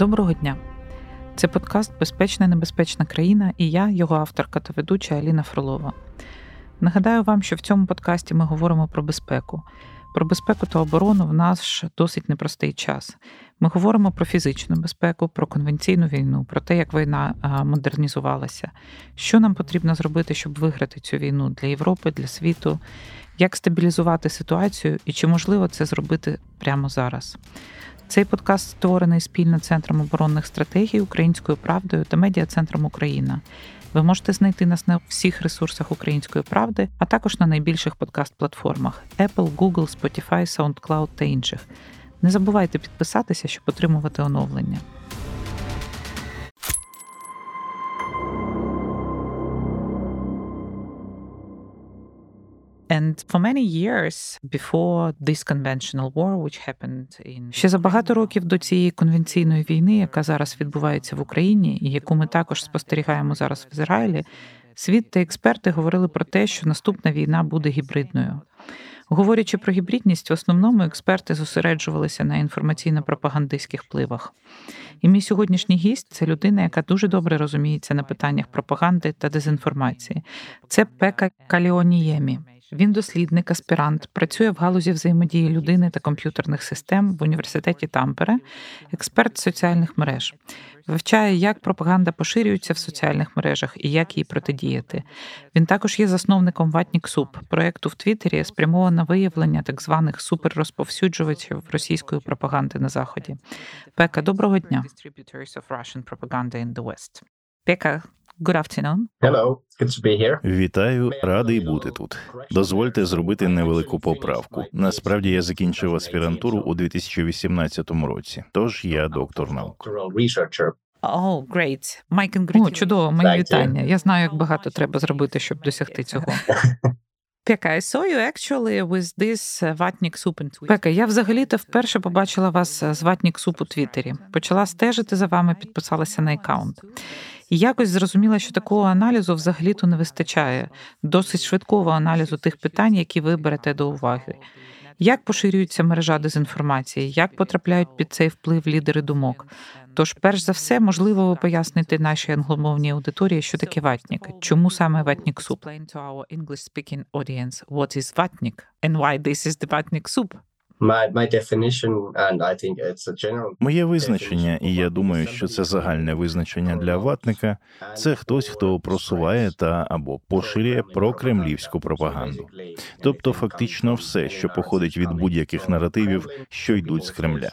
Доброго дня! Це подкаст Безпечна і небезпечна країна і я, його авторка та ведуча Аліна Фролова. Нагадаю вам, що в цьому подкасті ми говоримо про безпеку. Про безпеку та оборону в наш досить непростий час. Ми говоримо про фізичну безпеку, про конвенційну війну, про те, як війна модернізувалася, що нам потрібно зробити, щоб виграти цю війну для Європи, для світу, як стабілізувати ситуацію і чи можливо це зробити прямо зараз. Цей подкаст створений спільно Центром оборонних стратегій Українською правдою та медіа-центром Україна. Ви можете знайти нас на всіх ресурсах Української правди, а також на найбільших подкаст-платформах Apple, Google, Spotify, SoundCloud та інших. Не забувайте підписатися, щоб отримувати оновлення. And for many years before this conventional war, which happened in... ще за багато років до цієї конвенційної війни, яка зараз відбувається в Україні, і яку ми також спостерігаємо зараз в Ізраїлі, світ та експерти говорили про те, що наступна війна буде гібридною. Говорячи про гібридність, в основному експерти зосереджувалися на інформаційно-пропагандистських впливах. І мій сьогоднішній гість це людина, яка дуже добре розуміється на питаннях пропаганди та дезінформації. Це Пека Каліоніємі. Він дослідник, аспірант, працює в галузі взаємодії людини та комп'ютерних систем в університеті Тампере, експерт соціальних мереж, вивчає, як пропаганда поширюється в соціальних мережах і як їй протидіяти. Він також є засновником Ватнік Суп, проєкту в Твіттері, спрямовано на виявлення так званих суперрозповсюджувачів російської пропаганди на заході. Пека, доброго дня. Пека, Good afternoon. Hello. Good to be here. Вітаю, радий бути тут. Дозвольте зробити невелику поправку. Насправді я закінчив аспірантуру у 2018 році. Тож я доктор наук. Oh, great. My О, чудово, мої вітання. Я знаю, як багато треба зробити, щоб досягти цього. Пека, I saw you actually with this Ватнік Суп in Twitter. Пека, я взагалі-то вперше побачила вас з Ватнік Суп у Твіттері. Почала стежити за вами, підписалася на аккаунт. І якось зрозуміла, що такого аналізу взагалі-то не вистачає, досить швидкого аналізу тих питань, які ви берете до уваги. Як поширюється мережа дезінформації, як потрапляють під цей вплив лідери думок? Тож, перш за все, можливо, ви поясните нашій англомовній аудиторії, що таке ватнік, чому саме ватнік суп? What is ватнік and why this is the ватнік суп? Моє визначення, і я думаю, що це загальне визначення для ватника. Це хтось, хто просуває та або поширює прокремлівську пропаганду, тобто фактично все, що походить від будь-яких наративів, що йдуть з Кремля.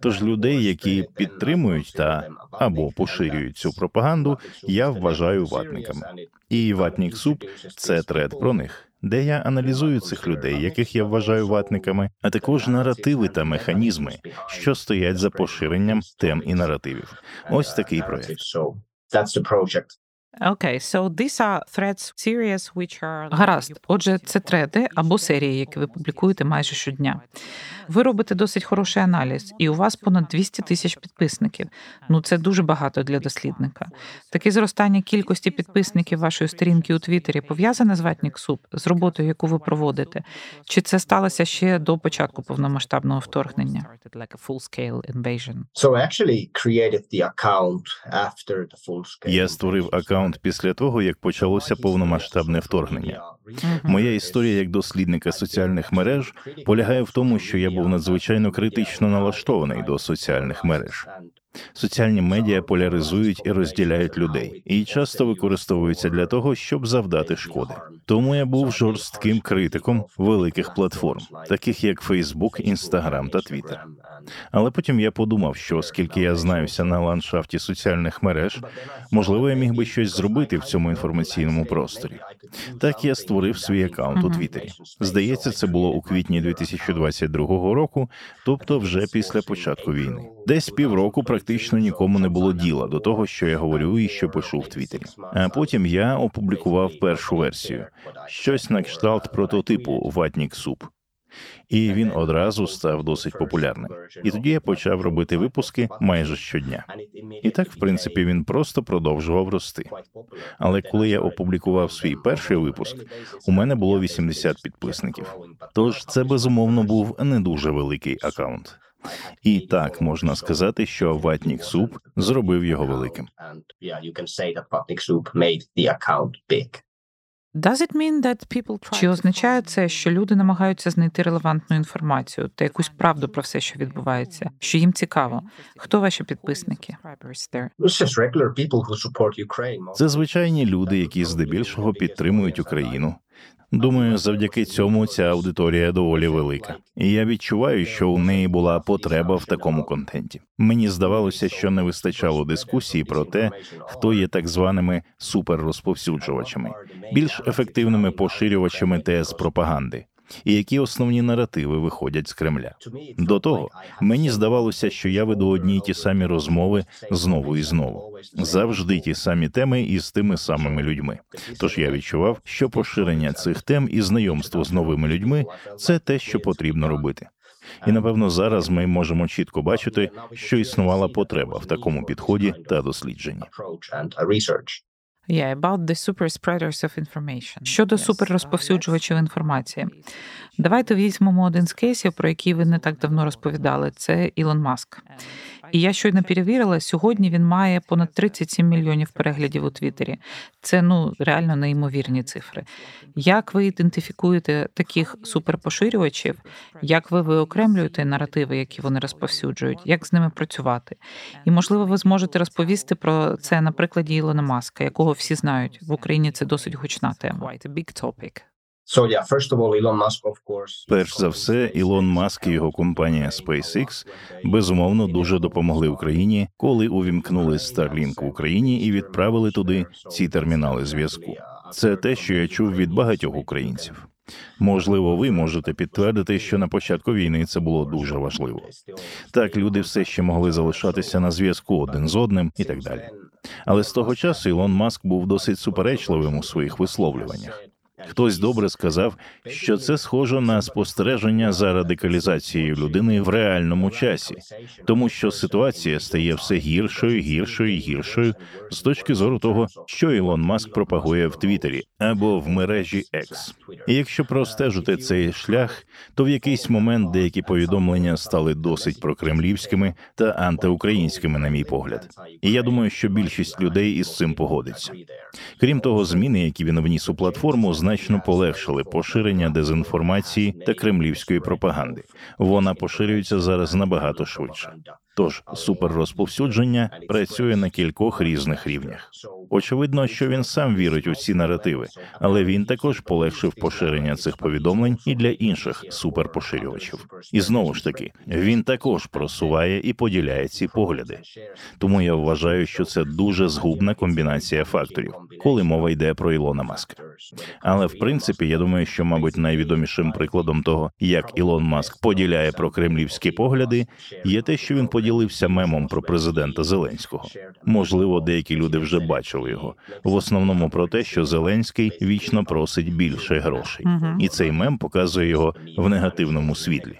Тож людей, які підтримують та або поширюють цю пропаганду, я вважаю ватниками. І ватнік суп це тред про них де я аналізую цих людей, яких я вважаю ватниками, а також наративи та механізми, що стоять за поширенням тем і наративів. Ось такий проект. Okay, so these are threads series which are... Гаразд. Отже, це треди або серії, які ви публікуєте майже щодня. Ви робите досить хороший аналіз, і у вас понад 200 тисяч підписників. Ну це дуже багато для дослідника. Таке зростання кількості підписників вашої сторінки у Твіттері пов'язане з Ватнік Суп, з роботою, яку ви проводите. Чи це сталося ще до початку повномасштабного вторгнення? Я створив аккаунт після того, як почалося повномасштабне вторгнення. Моя історія як дослідника соціальних мереж полягає в тому, що я був надзвичайно критично налаштований до соціальних мереж. Соціальні медіа поляризують і розділяють людей, і часто використовуються для того, щоб завдати шкоди. Тому я був жорстким критиком великих платформ, таких як Facebook, Instagram та Twitter. Але потім я подумав, що оскільки я знаюся на ландшафті соціальних мереж, можливо, я міг би щось зробити в цьому інформаційному просторі. Так я створив свій аккаунт у Твіттері. Здається, це було у квітні 2022 року, тобто вже після початку війни. Десь півроку практично нікому не було діла до того, що я говорю і що пишу в Твіттері. А потім я опублікував першу версію, щось на кшталт прототипу Ватнік Суп і він одразу став досить популярним. І тоді я почав робити випуски майже щодня. І так, в принципі, він просто продовжував рости. Але коли я опублікував свій перший випуск, у мене було 80 підписників. Тож це безумовно був не дуже великий акаунт. І так можна сказати, що ватнік суп зробив його великим. Does it mean that people try Чи означає це, що люди намагаються знайти релевантну інформацію та якусь правду про все, що відбувається, що їм цікаво? Хто ваші підписники? Це звичайні люди, які здебільшого підтримують Україну. Думаю, завдяки цьому ця аудиторія доволі велика, і я відчуваю, що у неї була потреба в такому контенті. Мені здавалося, що не вистачало дискусії про те, хто є так званими суперрозповсюджувачами, більш ефективними поширювачами тез пропаганди і які основні наративи виходять з Кремля. До того мені здавалося, що я веду одні й ті самі розмови знову і знову, завжди ті самі теми із тими самими людьми. Тож я відчував, що поширення цих тем і знайомство з новими людьми це те, що потрібно робити. І напевно зараз ми можемо чітко бачити, що існувала потреба в такому підході та дослідженні. Yeah, about the super spreaders of information. Щодо суперрозповсюджувачів інформації, давайте візьмемо один з кейсів, про який ви не так давно розповідали. Це Ілон Маск. І я щойно перевірила, сьогодні він має понад 37 мільйонів переглядів у Твіттері. Це ну реально неймовірні цифри. Як ви ідентифікуєте таких суперпоширювачів? Як ви виокремлюєте наративи, які вони розповсюджують? Як з ними працювати? І можливо, ви зможете розповісти про це на прикладі Ілона Маска, якого всі знають в Україні. Це досить гучна тема. Перш за все, Ілон Маск і його компанія SpaceX безумовно дуже допомогли Україні, коли увімкнули Starlink в Україні і відправили туди ці термінали зв'язку. Це те, що я чув від багатьох українців. Можливо, ви можете підтвердити, що на початку війни це було дуже важливо. Так люди все ще могли залишатися на зв'язку один з одним і так далі. Але з того часу Ілон Маск був досить суперечливим у своїх висловлюваннях. Хтось добре сказав, що це схоже на спостереження за радикалізацією людини в реальному часі, тому що ситуація стає все гіршою, гіршою гіршою з точки зору того, що Ілон Маск пропагує в Твіттері або в мережі X. І якщо простежити цей шлях, то в якийсь момент деякі повідомлення стали досить прокремлівськими та антиукраїнськими, на мій погляд. І я думаю, що більшість людей із цим погодиться. Крім того, зміни, які він вніс у платформу, значно полегшили поширення дезінформації та кремлівської пропаганди. Вона поширюється зараз набагато швидше. Тож суперрозповсюдження працює на кількох різних рівнях. Очевидно, що він сам вірить у ці наративи, але він також полегшив поширення цих повідомлень і для інших суперпоширювачів. І знову ж таки, він також просуває і поділяє ці погляди. Тому я вважаю, що це дуже згубна комбінація факторів, коли мова йде про Ілона Маска. Але в принципі, я думаю, що, мабуть, найвідомішим прикладом того, як Ілон Маск поділяє про кремлівські погляди, є те, що він поділився мемом про президента Зеленського. Можливо, деякі люди вже бачили його в основному про те, що Зеленський вічно просить більше грошей, і цей мем показує його в негативному світлі.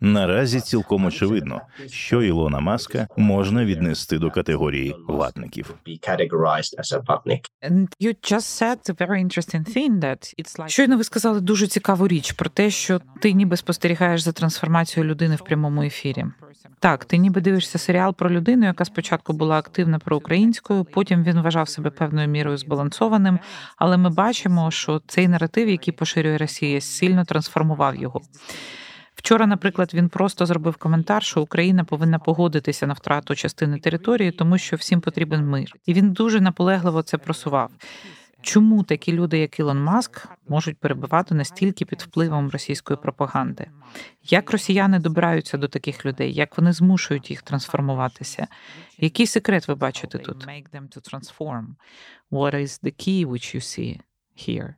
Наразі цілком очевидно, що Ілона Маска можна віднести до категорії ватників. Щойно ви сказали дуже цікаву річ про те, що ти ніби спостерігаєш за трансформацією людини в прямому ефірі. Так, ти ніби дивишся серіал про людину, яка спочатку була активна проукраїнською, потім він вважав себе певною мірою збалансованим. Але ми бачимо, що цей наратив, який поширює Росія, сильно трансформував його. Вчора, наприклад, він просто зробив коментар, що Україна повинна погодитися на втрату частини території, тому що всім потрібен мир, і він дуже наполегливо це просував. Чому такі люди, як Ілон Маск, можуть перебувати настільки під впливом російської пропаганди? Як росіяни добираються до таких людей? Як вони змушують їх трансформуватися? Який секрет ви бачите тут? What is the key which you see here?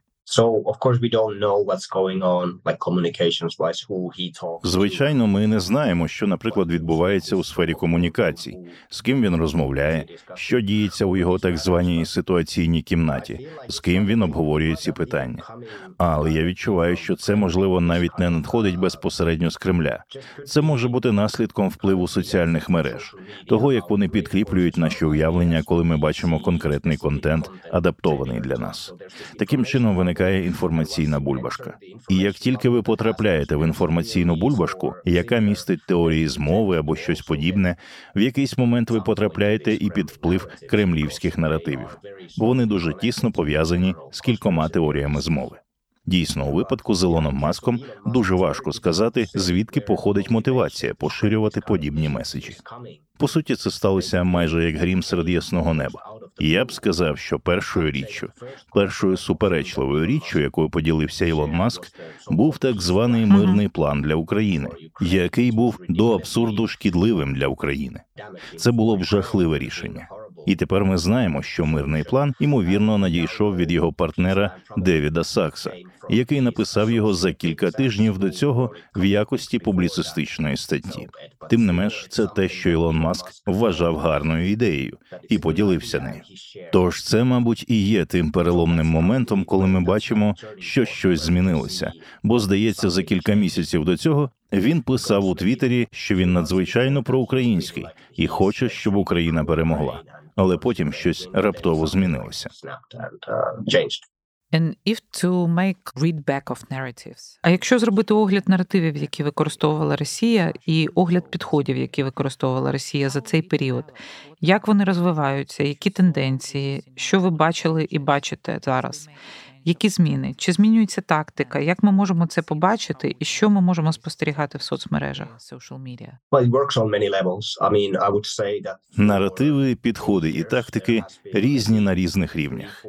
Звичайно, ми не знаємо, що, наприклад, відбувається у сфері комунікацій, з ким він розмовляє, що діється у його так званій ситуаційній кімнаті, з ким він обговорює ці питання. Але я відчуваю, що це можливо навіть не надходить безпосередньо з Кремля. Це може бути наслідком впливу соціальних мереж, того як вони підкріплюють наші уявлення, коли ми бачимо конкретний контент, адаптований для нас. Таким чином виникає виникає інформаційна бульбашка. І як тільки ви потрапляєте в інформаційну бульбашку, яка містить теорії змови або щось подібне, в якийсь момент ви потрапляєте і під вплив кремлівських наративів, вони дуже тісно пов'язані з кількома теоріями змови. Дійсно, у випадку з Ілоном Маском дуже важко сказати, звідки походить мотивація поширювати подібні меседжі. По суті, це сталося майже як грім серед ясного неба. Я б сказав, що першою річчю, першою суперечливою річчю, якою поділився Ілон Маск, був так званий мирний план для України, який був до абсурду шкідливим для України. Це було б жахливе рішення. І тепер ми знаємо, що мирний план ймовірно надійшов від його партнера Девіда Сакса, який написав його за кілька тижнів до цього в якості публіцистичної статті. Тим не менш, це те, що Ілон Маск вважав гарною ідеєю і поділився нею. Тож це, мабуть, і є тим переломним моментом, коли ми бачимо, що щось змінилося. Бо здається, за кілька місяців до цього він писав у Твіттері, що він надзвичайно проукраїнський і хоче, щоб Україна перемогла але потім щось раптово змінилося. And if to make readback of narratives. А якщо зробити огляд наративів, які використовувала Росія, і огляд підходів, які використовувала Росія за цей період, як вони розвиваються, які тенденції, що ви бачили і бачите зараз? Які зміни? Чи змінюється тактика? Як ми можемо це побачити, і що ми можемо спостерігати в соцмережах? Наративи, підходи і тактики різні на різних рівнях.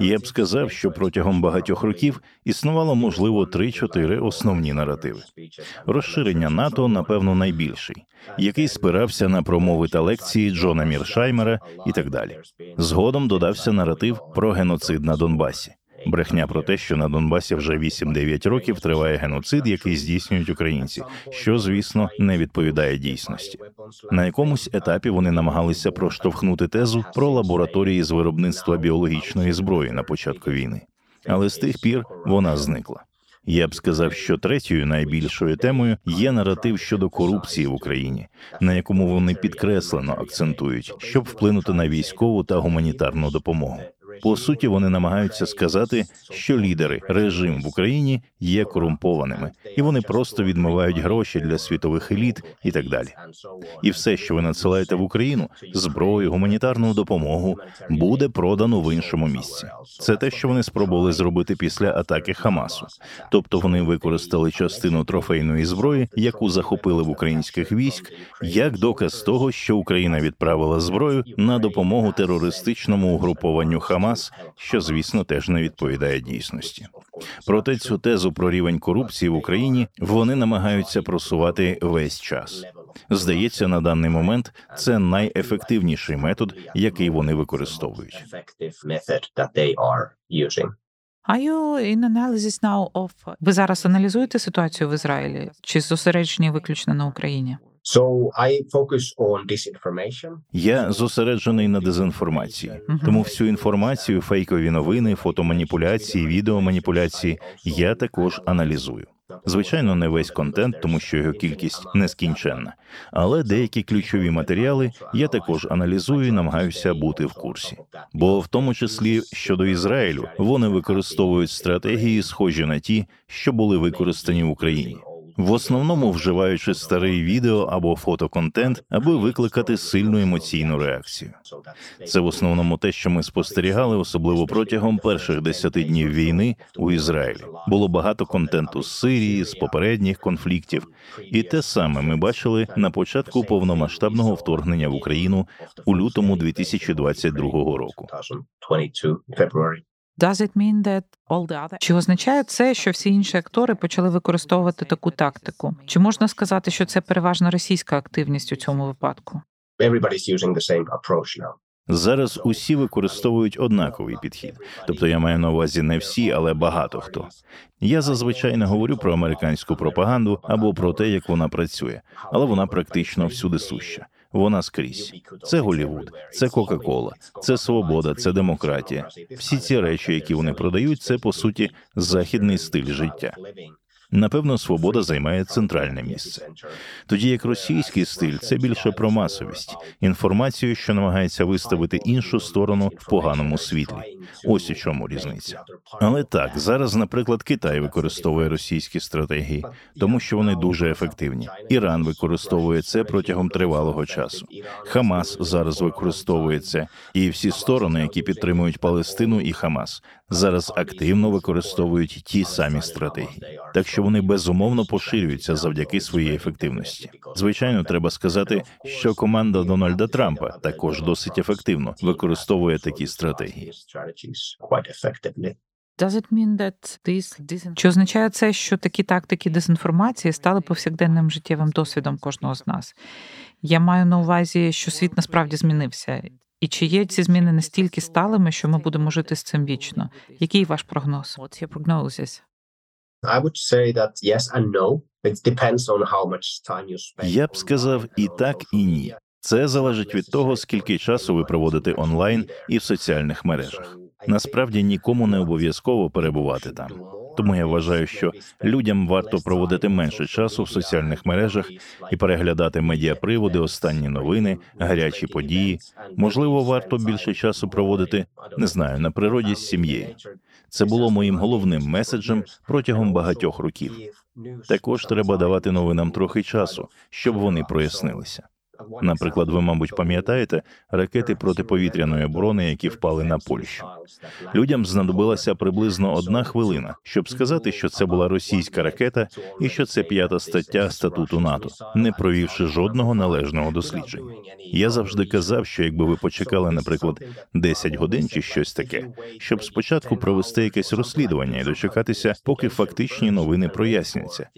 Я б сказав, що протягом багатьох років існувало можливо 3-4 основні наративи. Розширення НАТО, напевно, найбільший, який спирався на промови та лекції Джона Міршаймера і так далі. Згодом додався наратив про геноцид на Донбасі брехня про те, що на Донбасі вже 8-9 років триває геноцид, який здійснюють українці, що звісно не відповідає дійсності. На якомусь етапі вони намагалися проштовхнути тезу про лабораторії з виробництва біологічної зброї на початку війни, але з тих пір вона зникла. Я б сказав, що третьою найбільшою темою є наратив щодо корупції в Україні, на якому вони підкреслено акцентують, щоб вплинути на військову та гуманітарну допомогу. По суті, вони намагаються сказати, що лідери режим в Україні є корумпованими, і вони просто відмивають гроші для світових еліт і так далі. І все, що ви надсилаєте в Україну, зброю, гуманітарну допомогу, буде продано в іншому місці. Це те, що вони спробували зробити після атаки Хамасу. Тобто вони використали частину трофейної зброї, яку захопили в українських військ, як доказ того, що Україна відправила зброю на допомогу терористичному угрупованню Хамас. Хамас, що звісно теж не відповідає дійсності. Проте цю тезу про рівень корупції в Україні вони намагаються просувати весь час. Здається, на даний момент це найефективніший метод, який вони використовують. Of... Ви зараз аналізуєте ситуацію в Ізраїлі чи зосереджені виключно на Україні? So I focus on disinformation. Я зосереджений на дезінформації, тому всю інформацію, фейкові новини, фотоманіпуляції, відеоманіпуляції я також аналізую. Звичайно, не весь контент, тому що його кількість нескінченна, але деякі ключові матеріали я також аналізую і намагаюся бути в курсі. Бо в тому числі щодо Ізраїлю вони використовують стратегії, схожі на ті, що були використані в Україні в основному вживаючи старий відео або фотоконтент, аби викликати сильну емоційну реакцію. Це в основному те, що ми спостерігали, особливо протягом перших десяти днів війни у Ізраїлі. Було багато контенту з Сирії, з попередніх конфліктів, і те саме ми бачили на початку повномасштабного вторгнення в Україну у лютому 2022 року. Does it mean that all the other... Чи означає це, що всі інші актори почали використовувати таку тактику? Чи можна сказати, що це переважно російська активність у цьому випадку? Everybody's using the same approach now. Зараз усі використовують однаковий підхід, тобто я маю на увазі не всі, але багато хто. Я зазвичай не говорю про американську пропаганду або про те, як вона працює, але вона практично всюди суща. Вона скрізь. Це Голівуд, це Кока-Кола, це свобода, це демократія. Всі ці речі, які вони продають, це по суті західний стиль життя. Напевно, свобода займає центральне місце. Тоді як російський стиль це більше про масовість, інформацію, що намагається виставити іншу сторону в поганому світлі. Ось у чому різниця. Але так зараз, наприклад, Китай використовує російські стратегії, тому що вони дуже ефективні. Іран використовує це протягом тривалого часу. Хамас зараз використовує це, і всі сторони, які підтримують Палестину і Хамас, зараз активно використовують ті самі стратегії, так що вони безумовно поширюються завдяки своїй ефективності. Звичайно, треба сказати, що команда Дональда Трампа також досить ефективно використовує такі стратегії. Чи означає це, що такі тактики дезінформації стали повсякденним життєвим досвідом кожного з нас? Я маю на увазі, що світ насправді змінився, і чи є ці зміни настільки сталими, що ми будемо жити з цим вічно? Який ваш прогноз? Я б сказав і так, і ні. Це залежить від того, скільки часу ви проводите онлайн і в соціальних мережах. Насправді нікому не обов'язково перебувати там. Тому я вважаю, що людям варто проводити менше часу в соціальних мережах і переглядати медіаприводи, останні новини, гарячі події. Можливо, варто більше часу проводити не знаю на природі з сім'єю. Це було моїм головним меседжем протягом багатьох років. Також треба давати новинам трохи часу, щоб вони прояснилися. Наприклад, ви, мабуть, пам'ятаєте ракети протиповітряної оборони, які впали на Польщу. Людям знадобилася приблизно одна хвилина, щоб сказати, що це була російська ракета і що це п'ята стаття статуту НАТО, не провівши жодного належного дослідження. Я завжди казав, що якби ви почекали, наприклад, 10 годин чи щось таке, щоб спочатку провести якесь розслідування і дочекатися, поки фактичні новини проясняться,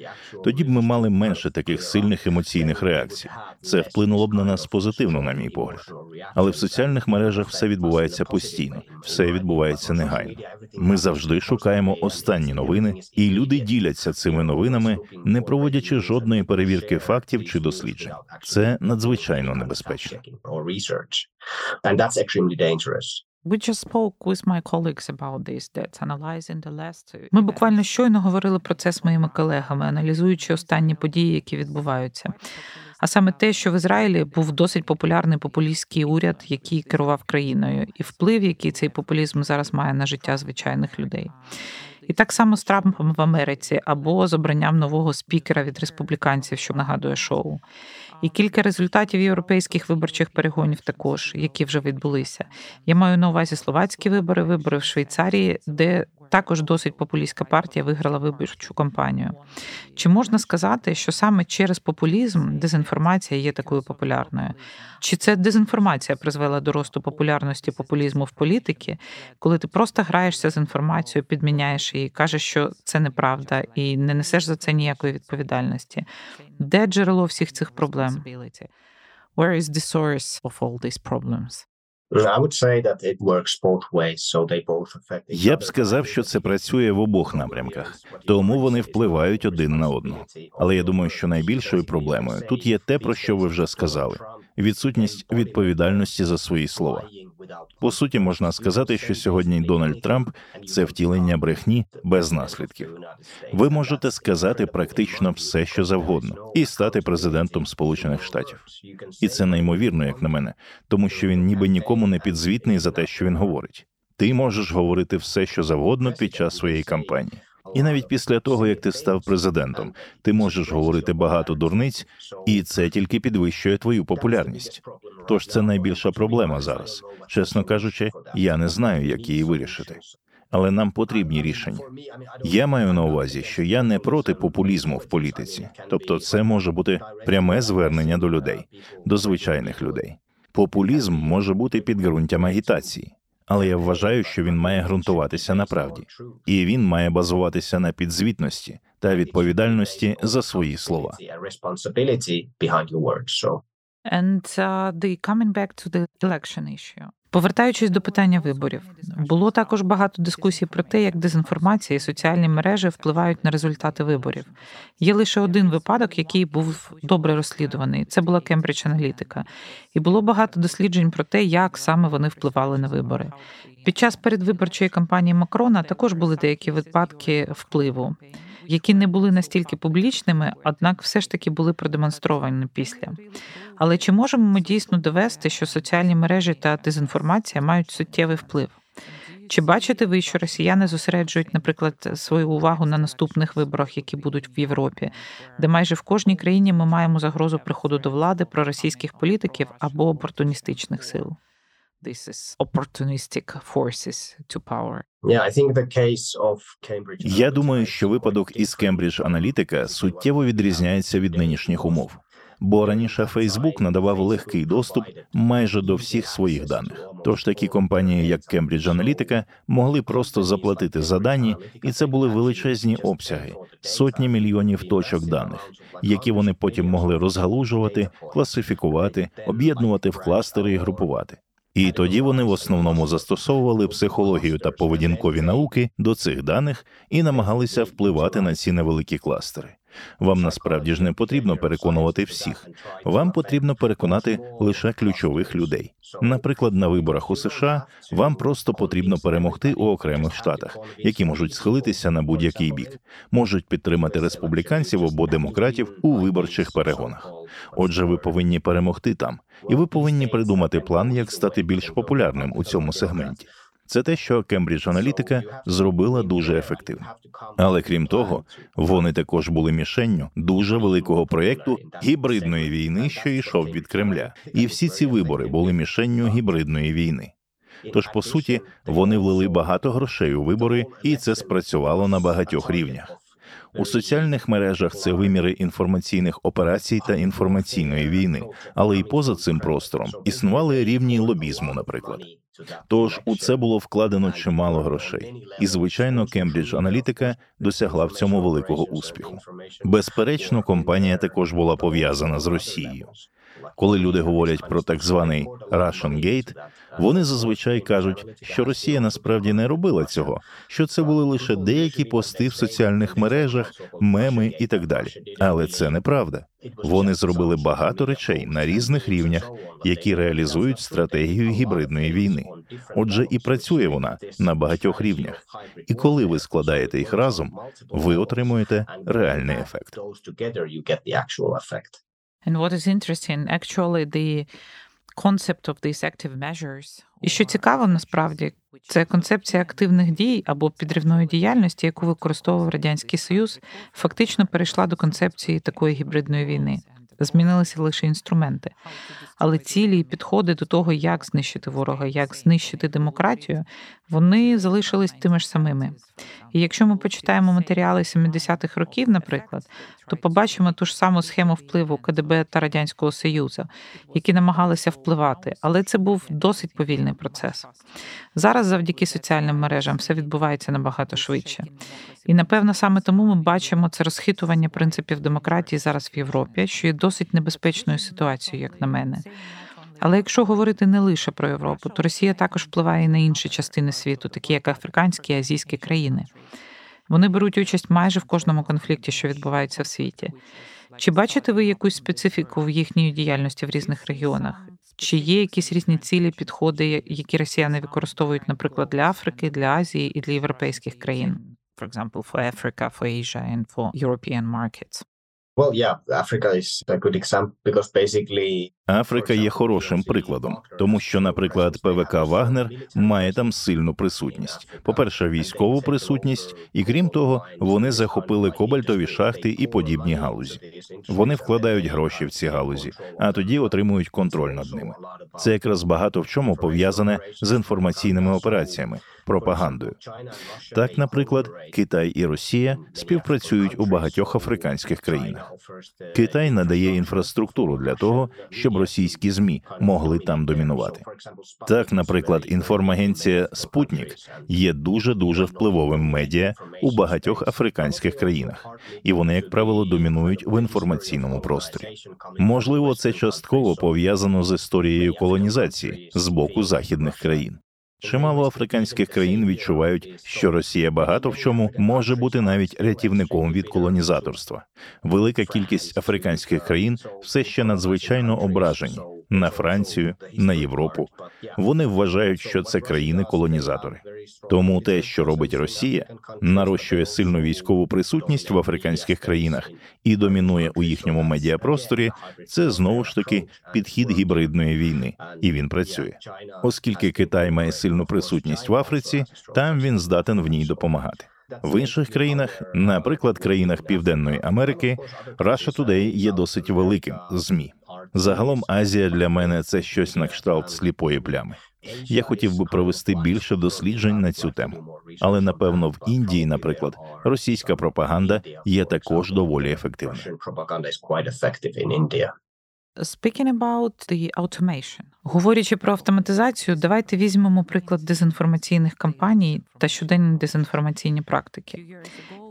тоді б ми мали менше таких сильних емоційних реакцій. Це вплинуло б на нас позитивно, на мій погляд. Але в соціальних мережах все відбувається постійно, все відбувається негайно. Ми завжди шукаємо останні новини, і люди діляться цими новинами, не проводячи жодної перевірки фактів чи досліджень. Це надзвичайно небезпечно. Ми буквально щойно говорили про це з моїми колегами, аналізуючи останні події, які відбуваються. А саме те, що в Ізраїлі був досить популярний популістський уряд, який керував країною, і вплив, який цей популізм зараз має на життя звичайних людей. І так само з Трампом в Америці або з обранням нового спікера від республіканців, що нагадує шоу. І кілька результатів європейських виборчих перегонів також, які вже відбулися. Я маю на увазі словацькі вибори, вибори в Швейцарії, де також досить популістська партія виграла виборчу кампанію. Чи можна сказати, що саме через популізм дезінформація є такою популярною? Чи це дезінформація призвела до росту популярності популізму в політики, коли ти просто граєшся з інформацією, підміняєш її, кажеш, що це неправда, і не несеш за це ніякої відповідальності? Де джерело всіх цих проблем? Where is the source of all these problems? Я б сказав, що це працює в обох напрямках, тому вони впливають один на одного. Але я думаю, що найбільшою проблемою тут є те, про що ви вже сказали: відсутність відповідальності за свої слова. По суті, можна сказати, що сьогодні Дональд Трамп це втілення брехні без наслідків. Ви можете сказати практично все, що завгодно, і стати президентом Сполучених Штатів. І це неймовірно, як на мене, тому що він ніби нікому не підзвітний за те, що він говорить. Ти можеш говорити все, що завгодно під час своєї кампанії. І навіть після того, як ти став президентом, ти можеш говорити багато дурниць, і це тільки підвищує твою популярність. Тож це найбільша проблема зараз. Чесно кажучи, я не знаю, як її вирішити. Але нам потрібні рішення. Я маю на увазі, що я не проти популізму в політиці, тобто, це може бути пряме звернення до людей, до звичайних людей. Популізм може бути підґрунтям агітації але я вважаю, що він має ґрунтуватися на правді, і він має базуватися на підзвітності та відповідальності за свої слова. And uh, the coming back to the election issue. Повертаючись до питання виборів, було також багато дискусій про те, як дезінформація і соціальні мережі впливають на результати виборів. Є лише один випадок, який був добре розслідуваний. Це була Кембридж Аналітика, і було багато досліджень про те, як саме вони впливали на вибори. Під час передвиборчої кампанії Макрона також були деякі випадки впливу. Які не були настільки публічними, однак все ж таки були продемонстровані після. Але чи можемо ми дійсно довести, що соціальні мережі та дезінформація мають суттєвий вплив? Чи бачите ви, що росіяни зосереджують, наприклад, свою увагу на наступних виборах, які будуть в Європі, де майже в кожній країні ми маємо загрозу приходу до влади проросійських політиків або опортуністичних сил? This is opportunistic forces to power. Я думаю, що випадок із Кембридж Аналітика суттєво відрізняється від нинішніх умов. Бо раніше Фейсбук надавав легкий доступ майже до всіх своїх даних. Тож такі компанії, як Cambridge Analytica, могли просто заплатити за дані, і це були величезні обсяги, сотні мільйонів точок даних, які вони потім могли розгалужувати, класифікувати, об'єднувати в кластери і групувати. І тоді вони в основному застосовували психологію та поведінкові науки до цих даних і намагалися впливати на ці невеликі кластери. Вам насправді ж не потрібно переконувати всіх. Вам потрібно переконати лише ключових людей. Наприклад, на виборах у США вам просто потрібно перемогти у окремих штатах, які можуть схилитися на будь-який бік, можуть підтримати республіканців або демократів у виборчих перегонах. Отже, ви повинні перемогти там, і ви повинні придумати план, як стати більш популярним у цьому сегменті. Це те, що Кембридж Аналітика зробила дуже ефективно. Але крім того, вони також були мішенню дуже великого проєкту гібридної війни, що йшов від Кремля, і всі ці вибори були мішенню гібридної війни. Тож, по суті, вони влили багато грошей у вибори, і це спрацювало на багатьох рівнях. У соціальних мережах це виміри інформаційних операцій та інформаційної війни, але й поза цим простором існували рівні лобізму, наприклад. Тож у це було вкладено чимало грошей, і звичайно, Кембридж Аналітика досягла в цьому великого успіху. Безперечно, компанія також була пов'язана з Росією. Коли люди говорять про так званий Russian Gate, вони зазвичай кажуть, що Росія насправді не робила цього, що це були лише деякі пости в соціальних мережах, меми і так далі. Але це неправда. Вони зробили багато речей на різних рівнях, які реалізують стратегію гібридної війни. Отже, і працює вона на багатьох рівнях. І коли ви складаєте їх разом, ви отримуєте реальний ефект. And what is interesting, actually, the concept of these active measures. І що цікаво, насправді, це концепція активних дій або підривної діяльності, яку використовував радянський союз, фактично перейшла до концепції такої гібридної війни. Змінилися лише інструменти. Але цілі і підходи до того, як знищити ворога, як знищити демократію, вони залишились тими ж самими. І якщо ми почитаємо матеріали 70-х років, наприклад, то побачимо ту ж саму схему впливу КДБ та радянського союзу, які намагалися впливати, але це був досить повільний процес. Зараз, завдяки соціальним мережам, все відбувається набагато швидше. І напевно саме тому ми бачимо це розхитування принципів демократії зараз в Європі, що є досить небезпечною ситуацією, як на мене. Але якщо говорити не лише про Європу, то Росія також впливає на інші частини світу, такі як африканські і азійські країни. Вони беруть участь майже в кожному конфлікті, що відбувається в світі. Чи бачите ви якусь специфіку в їхній діяльності в різних регіонах? Чи є якісь різні цілі, підходи, які росіяни використовують, наприклад, для Африки, для Азії і для європейських країн? For example, for Africa, for Asia and for European markets. Африка є хорошим прикладом, тому що, наприклад, ПВК Вагнер має там сильну присутність. По перше, військову присутність, і крім того, вони захопили кобальтові шахти і подібні галузі. Вони вкладають гроші в ці галузі, а тоді отримують контроль над ними. Це якраз багато в чому пов'язане з інформаційними операціями пропагандою. Так, наприклад, Китай і Росія співпрацюють у багатьох африканських країнах. Китай надає інфраструктуру для того, щоб російські змі могли там домінувати. Так, наприклад, інформагенція Спутнік є дуже дуже впливовим медіа у багатьох африканських країнах, і вони, як правило, домінують в інформаційному просторі. Можливо, це частково пов'язано з історією колонізації з боку західних країн. Чимало африканських країн відчувають, що Росія багато в чому може бути навіть рятівником від колонізаторства. Велика кількість африканських країн все ще надзвичайно ображені, на Францію, на Європу. Вони вважають, що це країни-колонізатори. Тому те, що робить Росія, нарощує сильну військову присутність в африканських країнах і домінує у їхньому медіапросторі. Це знову ж таки підхід гібридної війни, і він працює. Оскільки Китай має сильну присутність в Африці, там він здатен в ній допомагати. В інших країнах, наприклад, країнах Південної Америки, Russia Today є досить великим змі. Загалом Азія для мене це щось на кшталт сліпої плями. Я хотів би провести більше досліджень на цю тему, але напевно в Індії, наприклад, російська пропаганда є також доволі ефективною. Speaking about the automation. говорячи про автоматизацію, давайте візьмемо приклад дезінформаційних кампаній та щоденні дезінформаційні практики.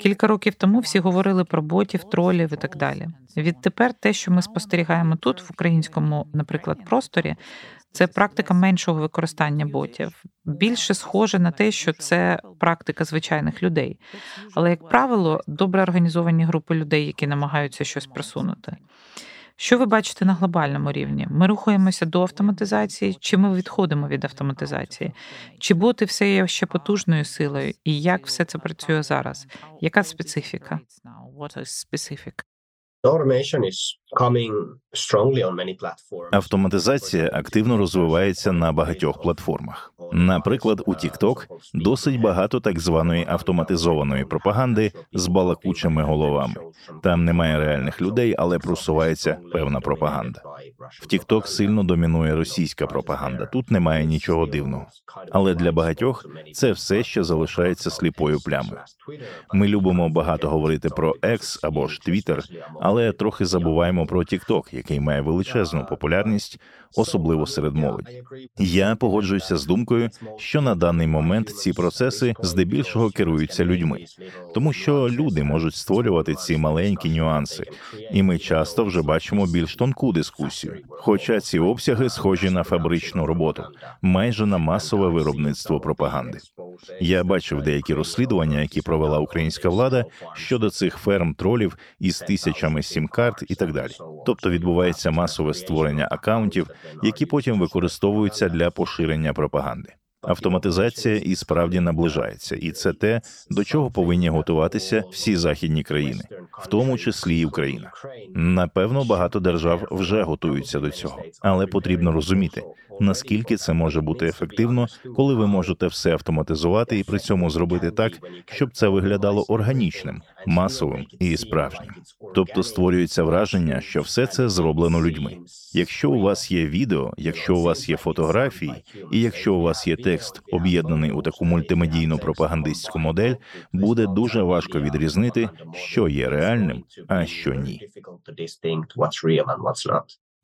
Кілька років тому всі говорили про ботів, тролів і так далі. Відтепер те, що ми спостерігаємо тут, в українському, наприклад, просторі, це практика меншого використання ботів, більше схоже на те, що це практика звичайних людей. Але, як правило, добре організовані групи людей, які намагаються щось просунути. Що ви бачите на глобальному рівні? Ми рухаємося до автоматизації, чи ми відходимо від автоматизації? Чи боти все є ще потужною силою? І як все це працює зараз? Яка специфіка? Автоматизація активно розвивається на багатьох платформах. Наприклад, у TikTok досить багато так званої автоматизованої пропаганди з балакучими головами. Там немає реальних людей, але просувається певна пропаганда. В TikTok сильно домінує російська пропаганда. Тут немає нічого дивного. Але для багатьох це все ще залишається сліпою плямою. Ми любимо багато говорити про X або ж Twitter, але трохи забуваємо про TikTok, який має величезну популярність, особливо серед молоді. Я погоджуюся з думкою, що на даний момент ці процеси здебільшого керуються людьми, тому що люди можуть створювати ці маленькі нюанси, і ми часто вже бачимо більш тонку дискусію. Хоча ці обсяги схожі на фабричну роботу, майже на масове виробництво пропаганди. Я бачив деякі розслідування, які провела українська влада щодо цих ферм тролів із тисячами сім-карт і так далі. Тобто відбувається масове створення акаунтів, які потім використовуються для поширення пропаганди. Автоматизація і справді наближається, і це те, до чого повинні готуватися всі західні країни, в тому числі і Україна. Напевно, багато держав вже готуються до цього, але потрібно розуміти, наскільки це може бути ефективно, коли ви можете все автоматизувати і при цьому зробити так, щоб це виглядало органічним, масовим і справжнім. Тобто створюється враження, що все це зроблено людьми. Якщо у вас є відео, якщо у вас є фотографії, і якщо у вас є текст, об'єднаний у таку мультимедійну пропагандистську модель, буде дуже важко відрізнити, що є реальним, а що ні.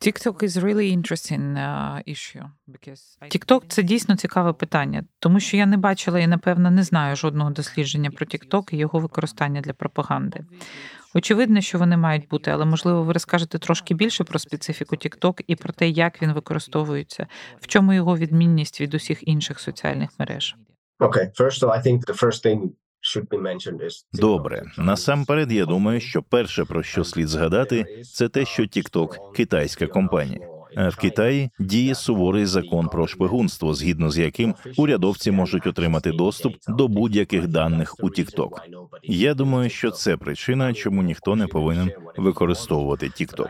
TikTok is really interesting uh, issue. TikTok – це дійсно цікаве питання, тому що я не бачила і напевно не знаю жодного дослідження про TikTok і його використання для пропаганди. Очевидно, що вони мають бути, але можливо, ви розкажете трошки більше про специфіку TikTok і про те, як він використовується, в чому його відмінність від усіх інших соціальних мереж. Okay, of all, I think the first thing Добре, насамперед, я думаю, що перше про що слід згадати, це те, що TikTok – китайська компанія. В Китаї діє суворий закон про шпигунство, згідно з яким урядовці можуть отримати доступ до будь-яких даних у TikTok. Я думаю, що це причина, чому ніхто не повинен використовувати TikTok.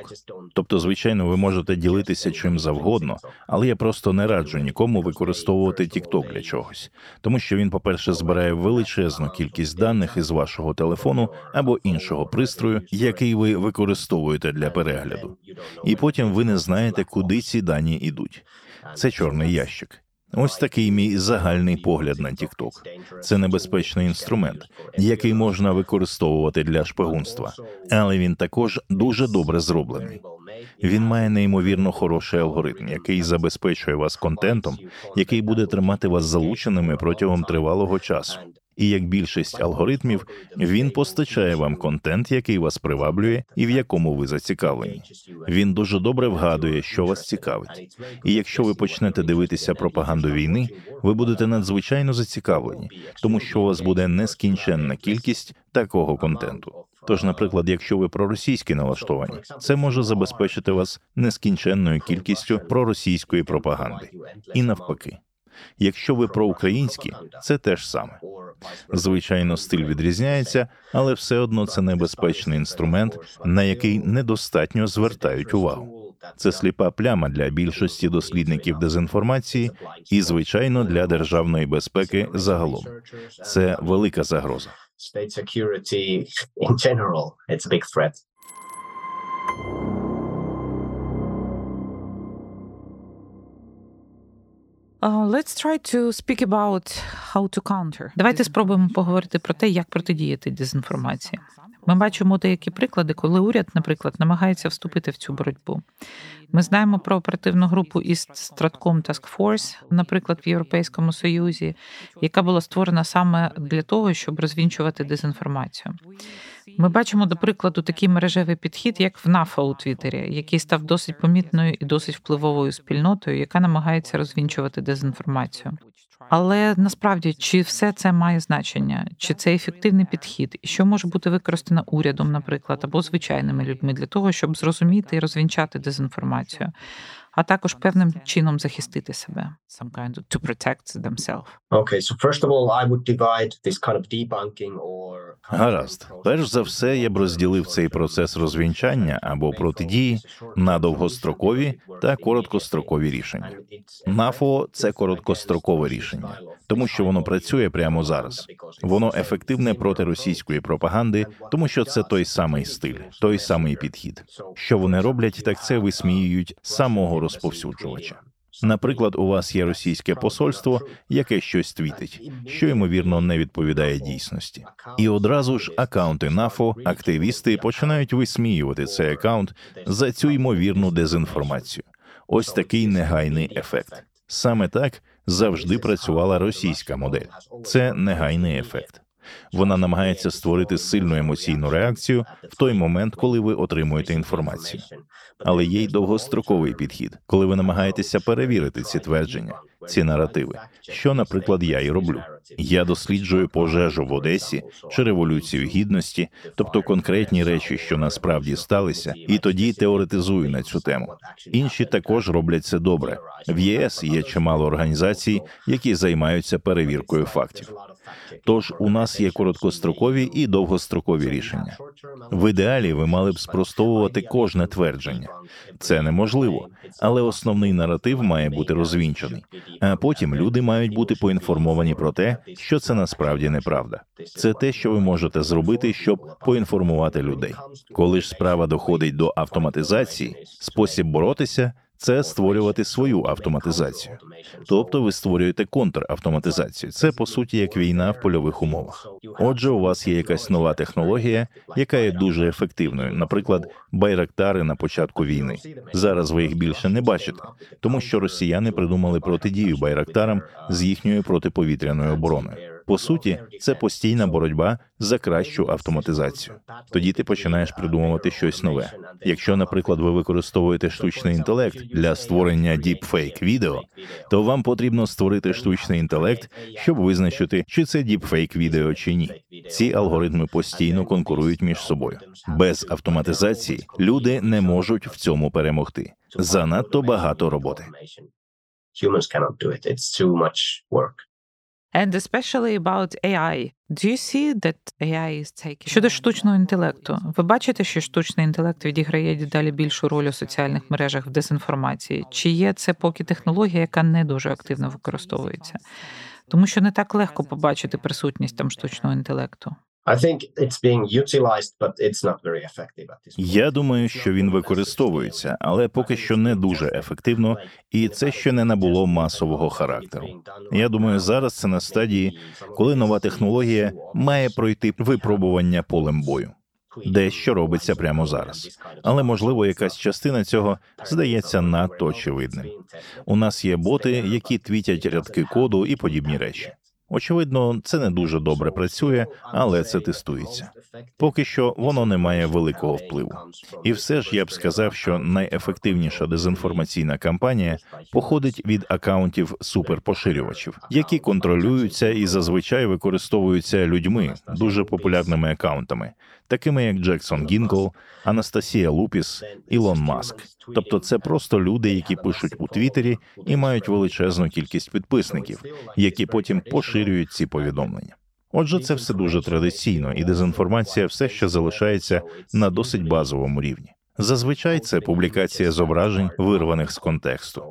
Тобто, звичайно, ви можете ділитися чим завгодно, але я просто не раджу нікому використовувати TikTok для чогось, тому що він, по перше, збирає величезну кількість даних із вашого телефону або іншого пристрою, який ви використовуєте для перегляду, і потім ви не знаєте, куди ці дані йдуть. Це чорний ящик. Ось такий мій загальний погляд на TikTok. Це небезпечний інструмент, який можна використовувати для шпигунства, але він також дуже добре зроблений. Він має неймовірно хороший алгоритм, який забезпечує вас контентом, який буде тримати вас залученими протягом тривалого часу. І як більшість алгоритмів, він постачає вам контент, який вас приваблює і в якому ви зацікавлені. Він дуже добре вгадує, що вас цікавить. І якщо ви почнете дивитися пропаганду війни, ви будете надзвичайно зацікавлені, тому що у вас буде нескінченна кількість такого контенту. Тож, наприклад, якщо ви проросійські налаштовані, це може забезпечити вас нескінченною кількістю проросійської пропаганди, і навпаки. Якщо ви проукраїнські, це теж саме. Звичайно, стиль відрізняється, але все одно це небезпечний інструмент, на який недостатньо звертають увагу. Це сліпа пляма для більшості дослідників дезінформації і, звичайно, для державної безпеки загалом. Це велика загроза. Uh, let's try to speak about how to counter. Давайте спробуємо поговорити про те, як протидіяти дезінформації. Ми бачимо деякі приклади, коли уряд, наприклад, намагається вступити в цю боротьбу. Ми знаємо про оперативну групу East Stratcom Task Force, наприклад, в Європейському Союзі, яка була створена саме для того, щоб розвінчувати дезінформацію. Ми бачимо, до прикладу, такий мережевий підхід, як в НАФА у Твіттері, який став досить помітною і досить впливовою спільнотою, яка намагається розвінчувати дезінформацію. Але насправді чи все це має значення, чи це ефективний підхід, і що може бути використано урядом, наприклад, або звичайними людьми для того, щоб зрозуміти і розвінчати дезінформацію? А також певним чином захистити себе. Some kind of to protect themselves. Okay, so first of all, I would divide this kind of debunking or Гаразд, перш за все, я б розділив цей процес розвінчання або протидії на довгострокові та короткострокові рішення. НАФО – це короткострокове рішення, тому що воно працює прямо зараз. Воно ефективне проти російської пропаганди, тому що це той самий стиль, той самий підхід. Що вони роблять, так це висміюють самого розповсюджувача. Наприклад, у вас є російське посольство, яке щось твітить, що ймовірно не відповідає дійсності, і одразу ж акаунти НАФО, активісти починають висміювати цей акаунт за цю ймовірну дезінформацію. Ось такий негайний ефект. Саме так завжди працювала російська модель. Це негайний ефект. Вона намагається створити сильну емоційну реакцію в той момент, коли ви отримуєте інформацію. Але є й довгостроковий підхід, коли ви намагаєтеся перевірити ці твердження, ці наративи. Що, наприклад, я і роблю. Я досліджую пожежу в Одесі чи революцію гідності, тобто конкретні речі, що насправді сталися, і тоді теоретизую на цю тему. Інші також роблять це добре. В ЄС є чимало організацій, які займаються перевіркою фактів. Тож у нас є короткострокові і довгострокові рішення. В ідеалі ви мали б спростовувати кожне твердження. Це неможливо, але основний наратив має бути розвінчений. А потім люди мають бути поінформовані про те, що це насправді неправда. Це те, що ви можете зробити, щоб поінформувати людей. Коли ж справа доходить до автоматизації, спосіб боротися це створювати свою автоматизацію. Тобто ви створюєте контравтоматизацію. Це по суті як війна в польових умовах. Отже, у вас є якась нова технологія, яка є дуже ефективною. Наприклад, байрактари на початку війни. Зараз ви їх більше не бачите, тому що росіяни придумали протидію байрактарам з їхньою протиповітряною обороною. По суті, це постійна боротьба за кращу автоматизацію. Тоді ти починаєш придумувати щось нове. Якщо, наприклад, ви використовуєте штучний інтелект для створення діпфейк відео, то вам потрібно створити штучний інтелект, щоб визначити, чи це діпфейк відео чи ні. Ці алгоритми постійно конкурують між собою. Без автоматизації люди не можуть в цьому перемогти. Занадто багато роботи. Humans cannot do it. It's too much work. And especially about AI. Do you see that AI is taking... Щодо штучного інтелекту, ви бачите, що штучний інтелект відіграє дедалі більшу роль у соціальних мережах в дезінформації? Чи є це поки технологія, яка не дуже активно використовується? Тому що не так легко побачити присутність там штучного інтелекту. Я думаю, що він використовується, але поки що не дуже ефективно, і це ще не набуло масового характеру. Я думаю, зараз це на стадії, коли нова технологія має пройти випробування полем бою. Дещо робиться прямо зараз, але можливо, якась частина цього здається надто очевидним. У нас є боти, які твітять рядки коду і подібні речі. Очевидно, це не дуже добре працює, але це тестується. Поки що воно не має великого впливу. І все ж я б сказав, що найефективніша дезінформаційна кампанія походить від акаунтів суперпоширювачів, які контролюються і зазвичай використовуються людьми, дуже популярними акаунтами, такими як Джексон Гінкл, Анастасія Лупіс, Ілон Маск. Тобто, це просто люди, які пишуть у Твіттері і мають величезну кількість підписників, які потім поширюють ці повідомлення. Отже, це все дуже традиційно, і дезінформація все ще залишається на досить базовому рівні. Зазвичай це публікація зображень, вирваних з контексту.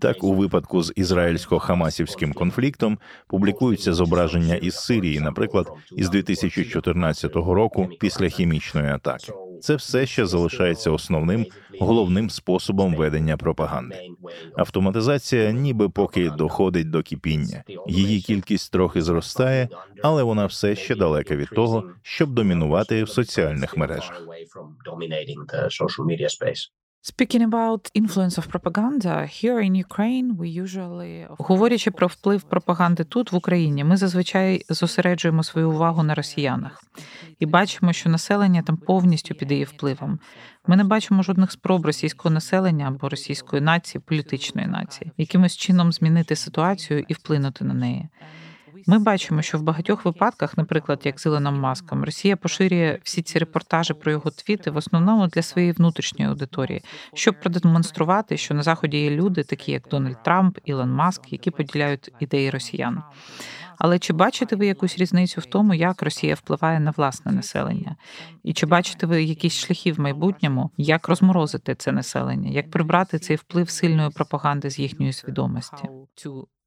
Так, у випадку з ізраїльсько-хамасівським конфліктом публікуються зображення із Сирії, наприклад, із 2014 року після хімічної атаки. Це все ще залишається основним головним способом ведення пропаганди. Автоматизація, ніби поки доходить до кипіння. Її кількість трохи зростає, але вона все ще далека від того, щоб домінувати в соціальних мережах. Speaking about influence of propaganda, here in Ukraine we usually... говорячи про вплив пропаганди тут в Україні, ми зазвичай зосереджуємо свою увагу на росіянах і бачимо, що населення там повністю під її впливом. Ми не бачимо жодних спроб російського населення або російської нації, політичної нації, якимось чином змінити ситуацію і вплинути на неї. Ми бачимо, що в багатьох випадках, наприклад, як з Ілоном Маском, Росія поширює всі ці репортажі про його твіти в основному для своєї внутрішньої аудиторії, щоб продемонструвати, що на заході є люди, такі як Дональд Трамп, Ілон Маск, які поділяють ідеї росіян. Але чи бачите ви якусь різницю в тому, як Росія впливає на власне населення? І чи бачите ви якісь шляхи в майбутньому, як розморозити це населення, як прибрати цей вплив сильної пропаганди з їхньої свідомості?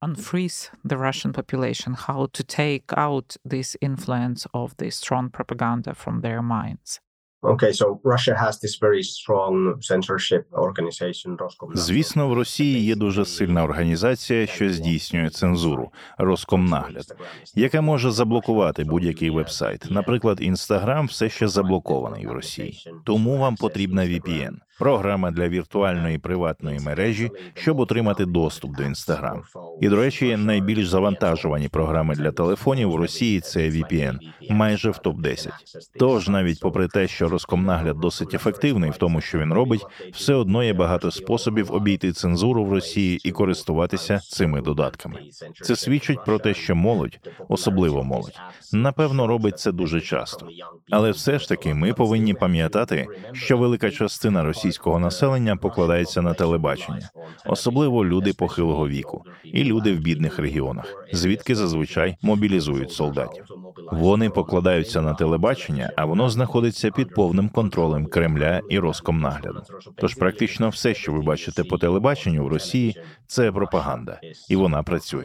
Unfreeze the Russian population, how to take out this influence of the strong propaganda from their minds. Okay, so Russia has this very strong censorship organization, Звісно, в Росії є дуже сильна організація, що здійснює цензуру Роскомнагляд, яка може заблокувати будь-який вебсайт. Наприклад, Інстаграм все ще заблокований в Росії, тому вам потрібна VPN програма для віртуальної приватної мережі, щоб отримати доступ до Instagram. І до речі, найбільш завантажувані програми для телефонів у Росії це VPN, майже в топ 10 Тож, навіть попри те, що Роскомнагляд досить ефективний в тому, що він робить, все одно є багато способів обійти цензуру в Росії і користуватися цими додатками. Це свідчить про те, що молодь, особливо молодь, напевно, робить це дуже часто. Але все ж таки ми повинні пам'ятати, що велика частина російських російського населення покладається на телебачення, особливо люди похилого віку і люди в бідних регіонах, звідки зазвичай мобілізують солдатів. Вони покладаються на телебачення, а воно знаходиться під повним контролем Кремля і Роскомнагляду. Тож практично все, що ви бачите по телебаченню в Росії, це пропаганда, і вона працює.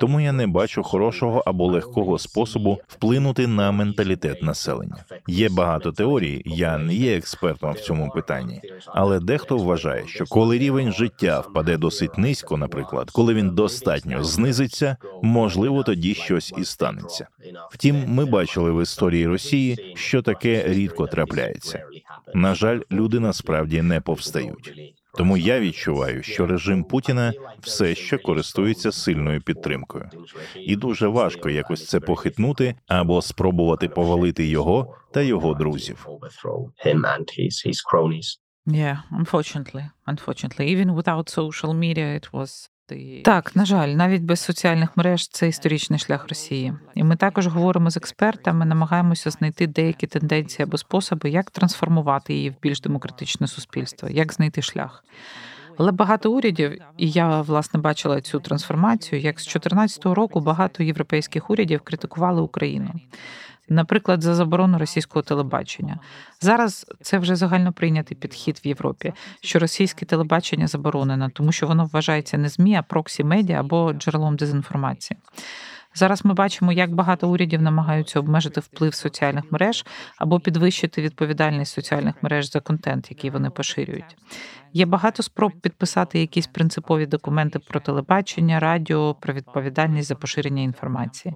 Тому я не бачу хорошого або легкого способу вплинути на менталітет населення. Є багато теорій, я не є експертом в цьому питанні, але дехто вважає, що коли рівень життя впаде досить низько, наприклад, коли він достатньо знизиться, можливо, тоді щось і станеться. Втім, ми бачили в історії Росії, що таке рідко трапляється. На жаль, люди насправді не повстають. Тому я відчуваю, що режим Путіна все ще користується сильною підтримкою, і дуже важко якось це похитнути або спробувати повалити його та його друзів. Yeah, unfortunately, unfortunately, even without social media, it was так, на жаль, навіть без соціальних мереж це історичний шлях Росії, і ми також говоримо з експертами, намагаємося знайти деякі тенденції або способи, як трансформувати її в більш демократичне суспільство, як знайти шлях. Але багато урядів, і я власне бачила цю трансформацію, як з 2014 року багато європейських урядів критикували Україну наприклад, за заборону російського телебачення. Зараз це вже загально прийнятий підхід в Європі, що російське телебачення заборонено, тому що воно вважається не змі, а проксі медіа або джерелом дезінформації. Зараз ми бачимо, як багато урядів намагаються обмежити вплив соціальних мереж або підвищити відповідальність соціальних мереж за контент, який вони поширюють. Є багато спроб підписати якісь принципові документи про телебачення, радіо, про відповідальність за поширення інформації.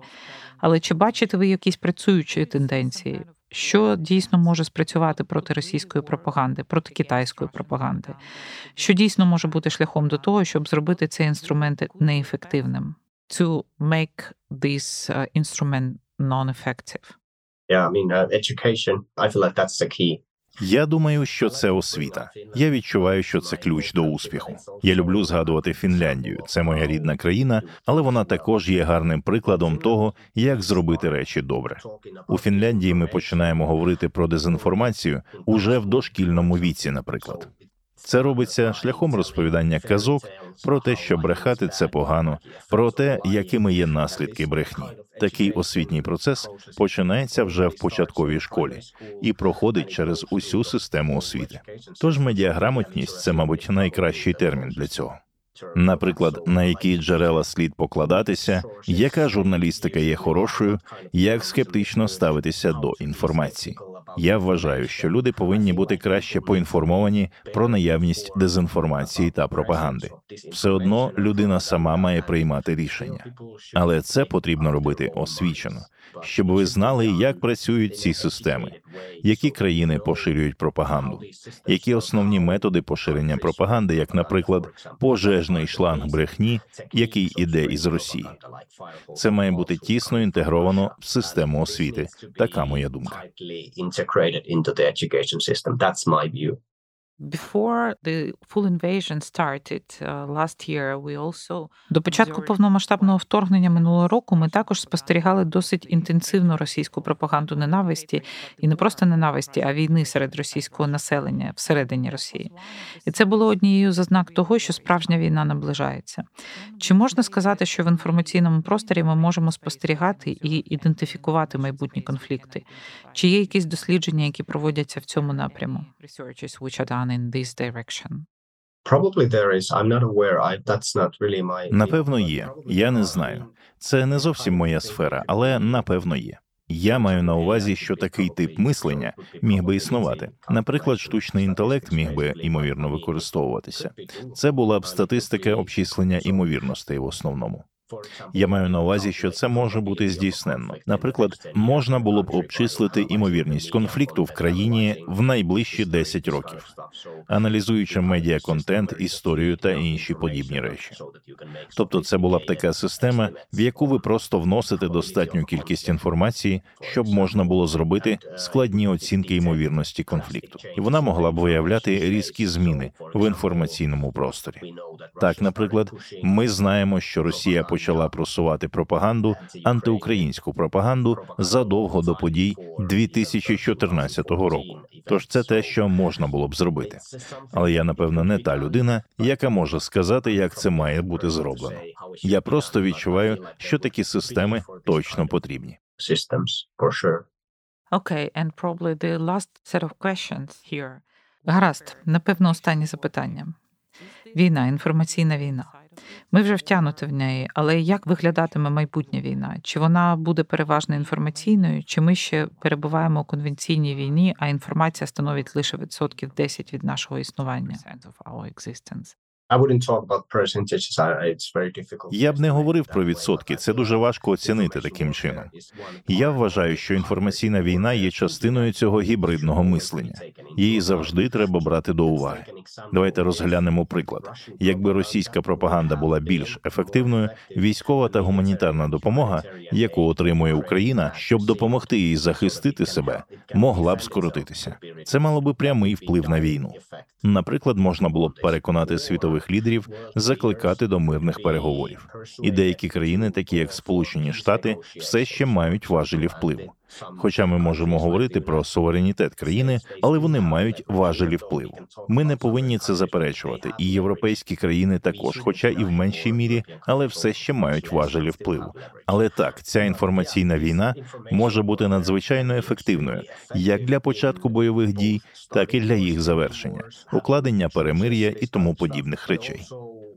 Але чи бачите ви якісь працюючі тенденції? Що дійсно може спрацювати проти російської пропаганди, проти китайської пропаганди? Що дійсно може бути шляхом до того, щоб зробити цей інструмент неефективним? To make this uh, instrument non-effective? Yeah, I mean, uh, education. I feel like that's the key. Я думаю, що це освіта. Я відчуваю, що це ключ до успіху. Я люблю згадувати Фінляндію. Це моя рідна країна, але вона також є гарним прикладом того, як зробити речі добре. У Фінляндії ми починаємо говорити про дезінформацію уже в дошкільному віці, наприклад. Це робиться шляхом розповідання казок про те, що брехати це погано, про те, якими є наслідки брехні. Такий освітній процес починається вже в початковій школі і проходить через усю систему освіти. Тож медіаграмотність це, мабуть, найкращий термін для цього. Наприклад, на які джерела слід покладатися, яка журналістика є хорошою, як скептично ставитися до інформації. Я вважаю, що люди повинні бути краще поінформовані про наявність дезінформації та пропаганди. Все одно людина сама має приймати рішення, але це потрібно робити освічено, щоб ви знали, як працюють ці системи, які країни поширюють пропаганду, які основні методи поширення пропаганди, як, наприклад, пожежний шланг брехні, який іде із Росії. Це має бути тісно інтегровано в систему освіти. Така моя думка. Before the full invasion started uh, last year, we also до початку повномасштабного вторгнення минулого року ми також спостерігали досить інтенсивну російську пропаганду ненависті і не просто ненависті, а війни серед російського населення всередині Росії. І це було однією з ознак того, що справжня війна наближається. Чи можна сказати, що в інформаційному просторі ми можемо спостерігати і ідентифікувати майбутні конфлікти? Чи є якісь дослідження, які проводяться в цьому напряму? Researches which are done in this direction? Probably there is. I'm not aware. I, that's not really my... Напевно, є. Я не знаю. Це не зовсім моя сфера, але напевно є. Я маю на увазі, що такий тип мислення міг би існувати. Наприклад, штучний інтелект міг би імовірно використовуватися. Це була б статистика обчислення імовірностей в основному. Я маю на увазі, що це може бути здійсненно. Наприклад, можна було б обчислити імовірність конфлікту в країні в найближчі 10 років, аналізуючи медіаконтент, історію та інші подібні речі. Тобто, це була б така система, в яку ви просто вносите достатню кількість інформації, щоб можна було зробити складні оцінки ймовірності конфлікту, і вона могла б виявляти різкі зміни в інформаційному просторі. Так, наприклад, ми знаємо, що Росія почала просувати пропаганду, антиукраїнську пропаганду задовго до подій 2014 року. Тож це те, що можна було б зробити. Але я напевно не та людина, яка може сказати, як це має бути зроблено. Я просто відчуваю, що такі системи точно потрібні. Okay, and probably the last set of questions here. Гаразд, напевно, останнє запитання. Війна, інформаційна війна. Ми вже втягнуті в неї, але як виглядатиме майбутня війна? Чи вона буде переважно інформаційною, чи ми ще перебуваємо у конвенційній війні, а інформація становить лише відсотків 10 від нашого існування? Я б не говорив про відсотки. Це дуже важко оцінити таким чином. Я вважаю, що інформаційна війна є частиною цього гібридного мислення. Її завжди треба брати до уваги. Давайте розглянемо приклад. Якби російська пропаганда була більш ефективною, військова та гуманітарна допомога, яку отримує Україна, щоб допомогти їй захистити себе, могла б скоротитися. Це мало би прямий вплив на війну. Наприклад, можна було б переконати світових лідерів закликати до мирних переговорів. І деякі країни, такі як Сполучені Штати, все ще мають важелі впливу. Хоча ми можемо говорити про суверенітет країни, але вони мають важелі впливу. Ми не повинні це заперечувати, і європейські країни також, хоча і в меншій мірі, але все ще мають важелі впливу. Але так, ця інформаційна війна може бути надзвичайно ефективною як для початку бойових дій, так і для їх завершення, укладення перемир'я і тому подібних речей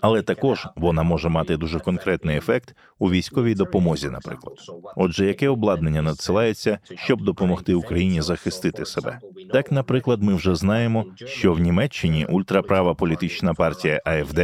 але також вона може мати дуже конкретний ефект у військовій допомозі. Наприклад, отже, яке обладнання надсилається, щоб допомогти Україні захистити себе? Так, наприклад, ми вже знаємо, що в Німеччині ультраправа політична партія АФД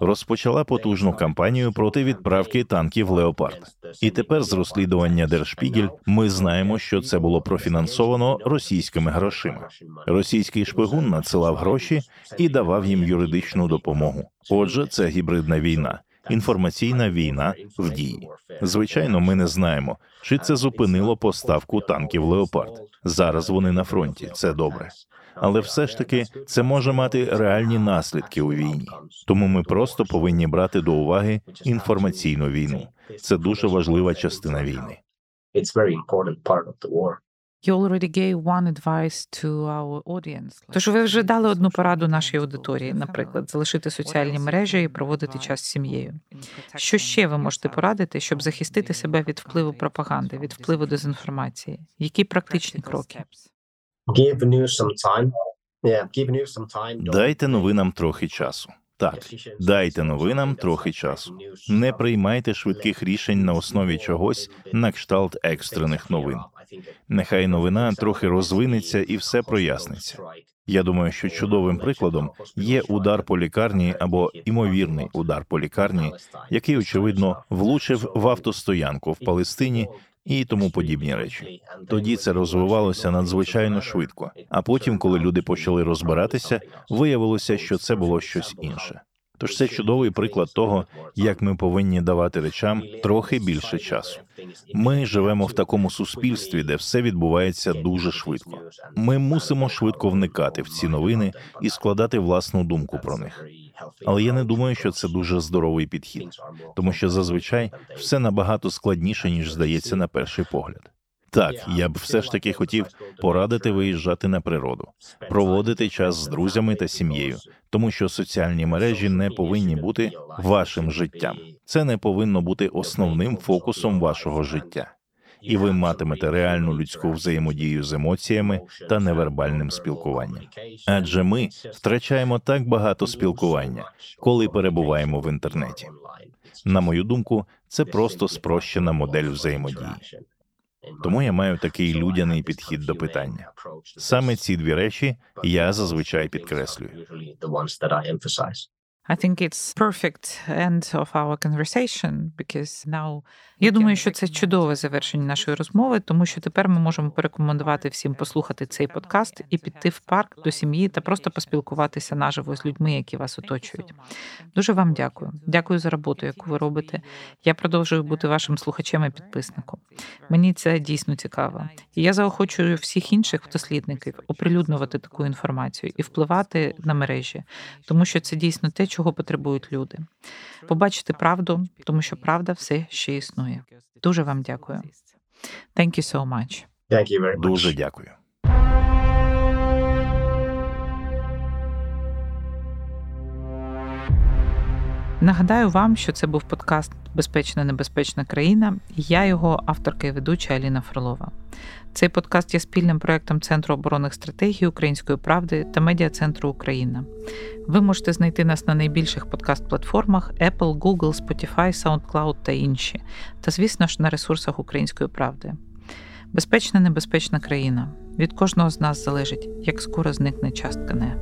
розпочала потужну кампанію проти відправки танків Леопард. І тепер з розслідування Der Spiegel ми знаємо, що це було профінансовано російськими грошима. Російський шпигун надсилав гроші і давав їм юридичну допомогу. Отже, це гібридна війна, інформаційна війна в дії. Звичайно, ми не знаємо, чи це зупинило поставку танків Леопард. Зараз вони на фронті. Це добре. Але все ж таки це може мати реальні наслідки у війні. Тому ми просто повинні брати до уваги інформаційну війну. Це дуже важлива частина війни. It's very important part of the war. You already gave one advice to our audience. Тож ви вже дали одну пораду нашій аудиторії, наприклад, залишити соціальні мережі і проводити час з сім'єю. Що ще ви можете порадити, щоб захистити себе від впливу пропаганди, від впливу дезінформації? Які практичні кроки? Give news some time. Yeah, give news some time. Дайте новинам трохи часу. Так, дайте новинам трохи часу. Не приймайте швидких рішень на основі чогось на кшталт екстрених новин. Нехай новина трохи розвинеться і все проясниться. Я думаю, що чудовим прикладом є удар по лікарні або імовірний удар по лікарні, який очевидно влучив в автостоянку в Палестині і тому подібні речі. Тоді це розвивалося надзвичайно швидко. А потім, коли люди почали розбиратися, виявилося, що це було щось інше. Тож це чудовий приклад того, як ми повинні давати речам трохи більше часу. Ми живемо в такому суспільстві, де все відбувається дуже швидко. Ми мусимо швидко вникати в ці новини і складати власну думку про них. Але я не думаю, що це дуже здоровий підхід, тому що зазвичай все набагато складніше ніж здається на перший погляд. Так, я б все ж таки хотів порадити виїжджати на природу, проводити час з друзями та сім'єю, тому що соціальні мережі не повинні бути вашим життям. Це не повинно бути основним фокусом вашого життя, і ви матимете реальну людську взаємодію з емоціями та невербальним спілкуванням. Адже ми втрачаємо так багато спілкування, коли перебуваємо в інтернеті. На мою думку, це просто спрощена модель взаємодії. Тому я маю такий людяний підхід до питання. Саме ці дві речі я зазвичай підкреслюю. I think it's perfect end of our conversation because now я думаю, що це чудове завершення нашої розмови, тому що тепер ми можемо порекомендувати всім послухати цей подкаст і піти в парк до сім'ї та просто поспілкуватися наживо з людьми, які вас оточують. Дуже вам дякую. Дякую за роботу, яку ви робите. Я продовжую бути вашим слухачем і підписником. Мені це дійсно цікаво. І я заохочую всіх інших дослідників оприлюднювати таку інформацію і впливати на мережі, тому що це дійсно те, чого потребують люди. Побачити правду, тому що правда все ще існує. Дуже вам дякую. Thank you so much. Thank you very much. Дуже дякую. Нагадаю вам, що це був подкаст Безпечна небезпечна країна, я його авторка і ведуча Аліна Фролова. Цей подкаст є спільним проектом Центру оборонних стратегій Української правди та медіа центру Україна. Ви можете знайти нас на найбільших подкаст-платформах Apple, Google, Spotify, SoundCloud та інші, та, звісно ж, на ресурсах Української правди. Безпечна небезпечна країна. Від кожного з нас залежить, як скоро зникне частка не.